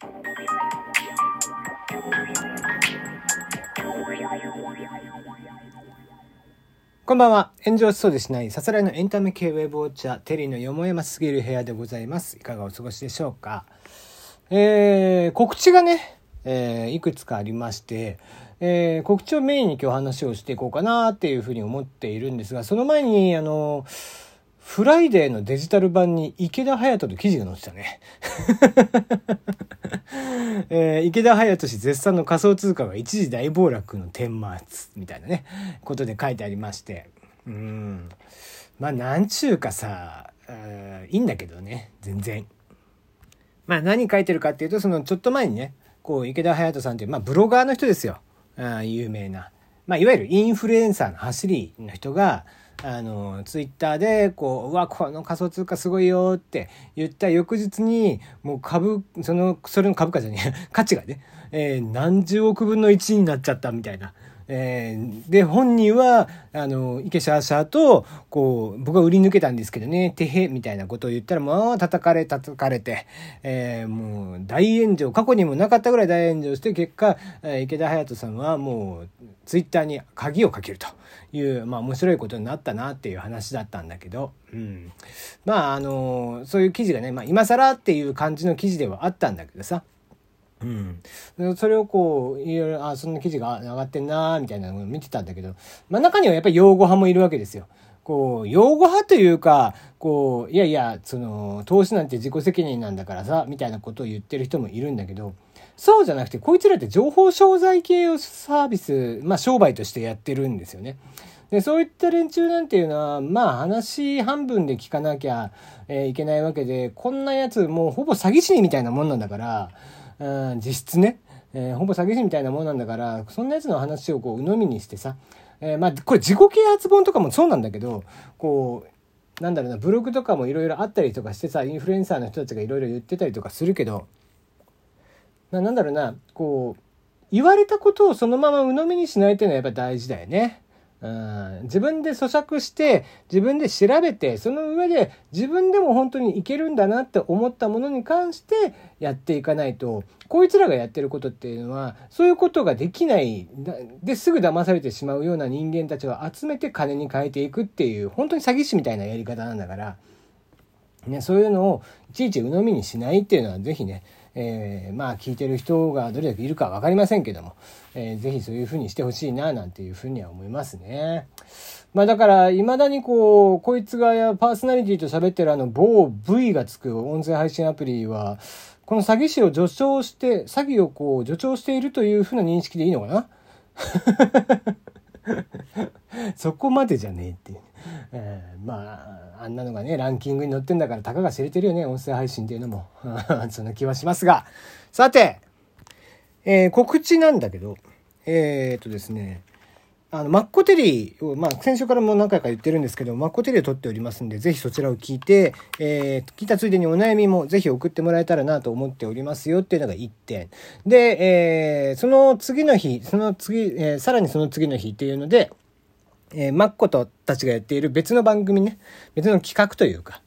こんばんは。炎上しそうでしない、さすらいのエンタメ系ウェブウォッチャー、テリーのよもやますぎる部屋でございます。いかがお過ごしでしょうか。えー、告知がね、えー、いくつかありまして、えー、告知をメインに今日話をしていこうかなっていうふうに思っているんですが、その前に、あの、フライデーのデジタル版に池田隼人の記事が載ってたね。えー、池田隼人氏絶賛の仮想通貨が一時大暴落の顛末みたいなね、ことで書いてありまして。うん。まあ、なんちゅうかさ、いいんだけどね、全然。まあ、何書いてるかっていうと、そのちょっと前にね、こう、池田隼人さんっていう、まあ、ブロガーの人ですよ。あ有名な。まあ、いわゆるインフルエンサーの走りの人が、あの、ツイッターで、こう、うわ、この仮想通貨すごいよって言った翌日に、もう株、その、それの株価じゃねえ、価値がね、えー、何十億分の1になっちゃったみたいな。えー、で、本人は、あの、イケシャーシャーと、こう、僕は売り抜けたんですけどね、てへ、みたいなことを言ったら、もう叩かれ、叩かれて、えー、もう大炎上、過去にもなかったぐらい大炎上して、結果、え池田隼人さんはもう、ツイッターに鍵をかけるという、まあ面白いことになったなっていう話だったんだけど、うん。まあ、あの、そういう記事がね、まあ今更っていう感じの記事ではあったんだけどさ、うん。それをこう、いろいろ、あ、そんな記事が上がってんなみたいなのを見てたんだけど、まあ中にはやっぱり用語派もいるわけですよ。こう、用語派というか、こう、いやいや、その、投資なんて自己責任なんだからさ、みたいなことを言ってる人もいるんだけど、そうじゃなくて、こいつらって情報商材系をサービス、まあ商売としてやってるんですよね。で、そういった連中なんていうのは、まあ話半分で聞かなきゃ、えー、いけないわけで、こんなやつもうほぼ詐欺師みたいなもんなんだから、うん、実質ね、えー、ほぼ詐欺師みたいなもんなんだから、そんなやつの話をこう、鵜呑みにしてさ、えー、まあ、これ自己啓発本とかもそうなんだけど、こう、なんだろうな、ブログとかもいろいろあったりとかしてさ、インフルエンサーの人たちがいろいろ言ってたりとかするけど、ななんだろうな、こう、言われたことをそのまま鵜呑みにしないっていうのはやっぱ大事だよね。うん、自分で咀嚼して自分で調べてその上で自分でも本当にいけるんだなって思ったものに関してやっていかないとこいつらがやってることっていうのはそういうことができないですぐ騙されてしまうような人間たちを集めて金に変えていくっていう本当に詐欺師みたいなやり方なんだから、ね、そういうのをいちいち鵜呑みにしないっていうのは是非ねえー、まあ聞いてる人がどれだけいるか分かりませんけども、えー、ぜひそういうふうにしてほしいななんていうふうには思いますね。まあだから未だにこうこいつがパーソナリティと喋ってるあの某 V がつく音声配信アプリはこの詐欺師を助長して詐欺をこう助長しているというふうな認識でいいのかな？そこまでじゃねえっていう。えー、まあ、あんなのがね、ランキングに載ってんだからたかが知れてるよね、音声配信っていうのも。そんな気はしますが。さて、えー、告知なんだけど、えー、っとですね、あの、マッコテリーを、まあ、先週からも何回か言ってるんですけど、マッコテリーを撮っておりますんで、ぜひそちらを聞いて、えー、聞いたついでにお悩みもぜひ送ってもらえたらなと思っておりますよっていうのが1点。で、えー、その次の日、その次、えー、さらにその次の日っていうので、えー、マッコとたちがやっている別の番組ね、別の企画というか、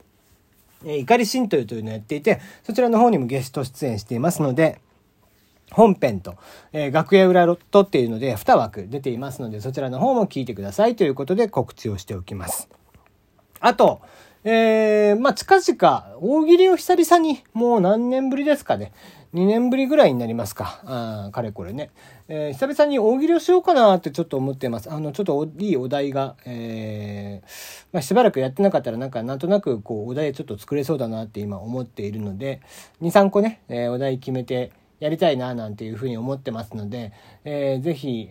えー、怒り神というというのをやっていて、そちらの方にもゲスト出演していますので、本編と、えー、楽屋裏ロットっていうので2枠出ていますので、そちらの方も聞いてくださいということで告知をしておきます。あと、えー、まあ、近々、大喜利を久々に、もう何年ぶりですかね。2年ぶりぐらいになりますか。ああかれこれね。えー、久々に大喜利をしようかなってちょっと思ってます。あの、ちょっといいお題が、えー、まあ、しばらくやってなかったらなんかなんとなくこう、お題ちょっと作れそうだなって今思っているので、2、3個ね、えー、お題決めて、やりたいななんていうふうに思ってますので、えー、ぜひ、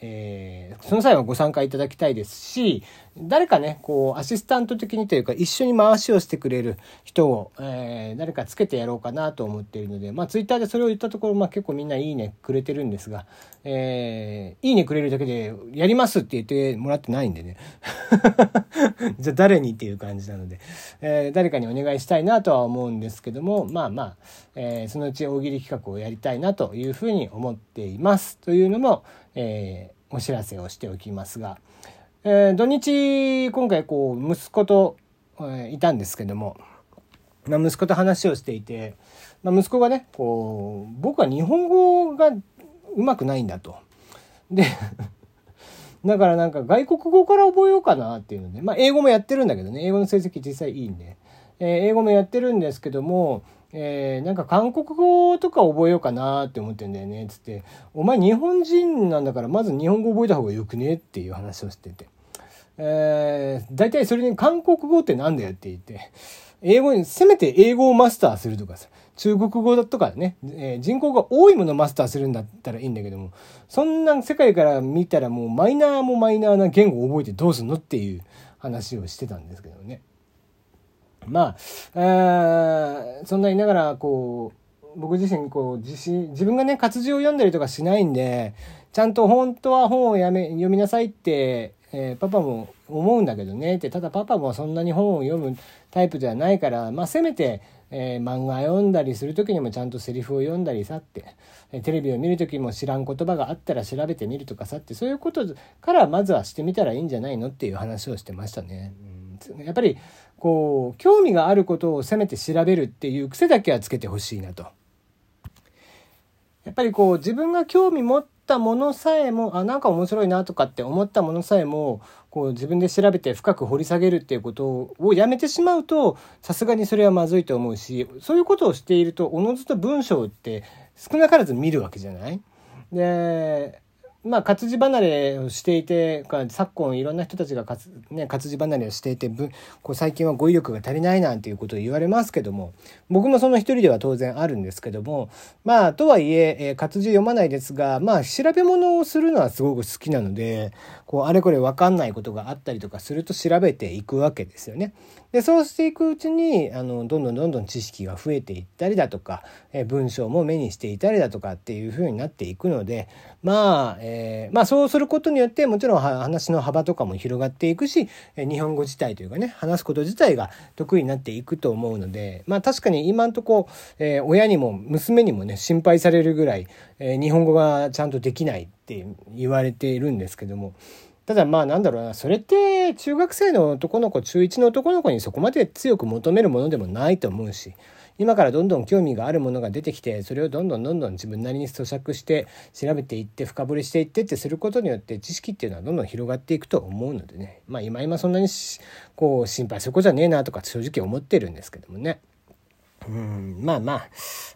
えー、その際はご参加いただきたいですし、誰かね、こう、アシスタント的にというか、一緒に回しをしてくれる人を、えー、誰かつけてやろうかなと思っているので、まあ、ツイッターでそれを言ったところ、まあ、結構みんないいねくれてるんですが、えー、いいねくれるだけで、やりますって言ってもらってないんでね。じゃあ誰にっていう感じなので、えー、誰かにお願いしたいなとは思うんですけども、まあまあ、えー、そのうち大喜利企画をやりたいなというふうに思っています。というのも、えー、お知らせをしておきますが、えー、土日今回こう息子と、えー、いたんですけども、まあ、息子と話をしていてまあ、息子がねこう僕は日本語がうまくないんだと。で だからなんか外国語から覚えようかなっていうので、まあ英語もやってるんだけどね、英語の成績実際いいんで、えー、英語もやってるんですけども、えー、なんか韓国語とか覚えようかなって思ってんだよね、つって、お前日本人なんだからまず日本語覚えた方がよくねっていう話をしてて。えー、大体それに韓国語ってなんだよって言って、英語に、せめて英語をマスターするとかさ、中国語だとかね、えー、人口が多いものをマスターするんだったらいいんだけども、そんな世界から見たらもうマイナーもマイナーな言語を覚えてどうすんのっていう話をしてたんですけどね。まあ、あそんな言いながら、こう、僕自身、こう、自身、自分がね、活字を読んだりとかしないんで、ちゃんと本当は本をやめ、読みなさいって、えー、パパも思うんだけどねって、ただパパもそんなに本を読むタイプではないから、まあせめて、えー、漫画読んだりする時にもちゃんとセリフを読んだりさって、えテレビを見る時も知らん言葉があったら調べてみるとかさってそういうことからまずはしてみたらいいんじゃないのっていう話をしてましたね。うん、やっぱりこう興味があることをせめて調べるっていう癖だけはつけてほしいなと。やっぱりこう自分が興味持ったものさえもあなんか面白いなとかって思ったものさえもこう自分で調べて深く掘り下げるっていうことをやめてしまうとさすがにそれはまずいと思うしそういうことをしているとおのずと文章って少なからず見るわけじゃない？でまあ、活字離れをしていて、昨今いろんな人たちが活,、ね、活字離れをしていて、こう最近は語彙力が足りないなんていうことを言われますけども、僕もその一人では当然あるんですけども、まあ、とはいえ、え活字読まないですが、まあ、調べ物をするのはすごく好きなので、こう、あれこれわかんないことがあったりとかすると調べていくわけですよね。で、そうしていくうちに、あの、どんどんどんどん知識が増えていったりだとか、え文章も目にしていたりだとかっていうふうになっていくので、まあ、えー、えまあそうすることによってもちろん話の幅とかも広がっていくし、日本語自体というかね、話すこと自体が得意になっていくと思うので、まあ確かに今んとこ、えー、親にも娘にもね、心配されるぐらい、えー、日本語がちゃんとできないって言われているんですけども、ただまあなんだろうな、それって中学生の男の子、中1の男の子にそこまで強く求めるものでもないと思うし、今からどんどん興味があるものが出てきて、それをどんどんどんどん自分なりに咀嚼して、調べていって、深掘りしていってってすることによって、知識っていうのはどんどん広がっていくと思うのでね、まあ今今そんなにこう心配することじゃねえなとか正直思ってるんですけどもね。うん、まあまあ、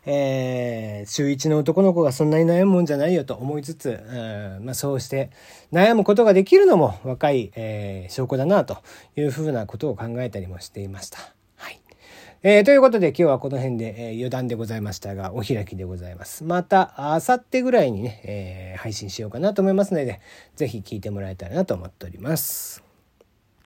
えー、中1の男の子がそんなに悩むもんじゃないよと思いつつ、うん、まあそうして悩むことができるのも若い、えー、証拠だなというふうなことを考えたりもしていました。えー、ということで今日はこの辺で、えー、余談でございましたが、お開きでございます。また、明後日ぐらいにね、えー、配信しようかなと思いますので、ぜひ聞いてもらえたらなと思っております。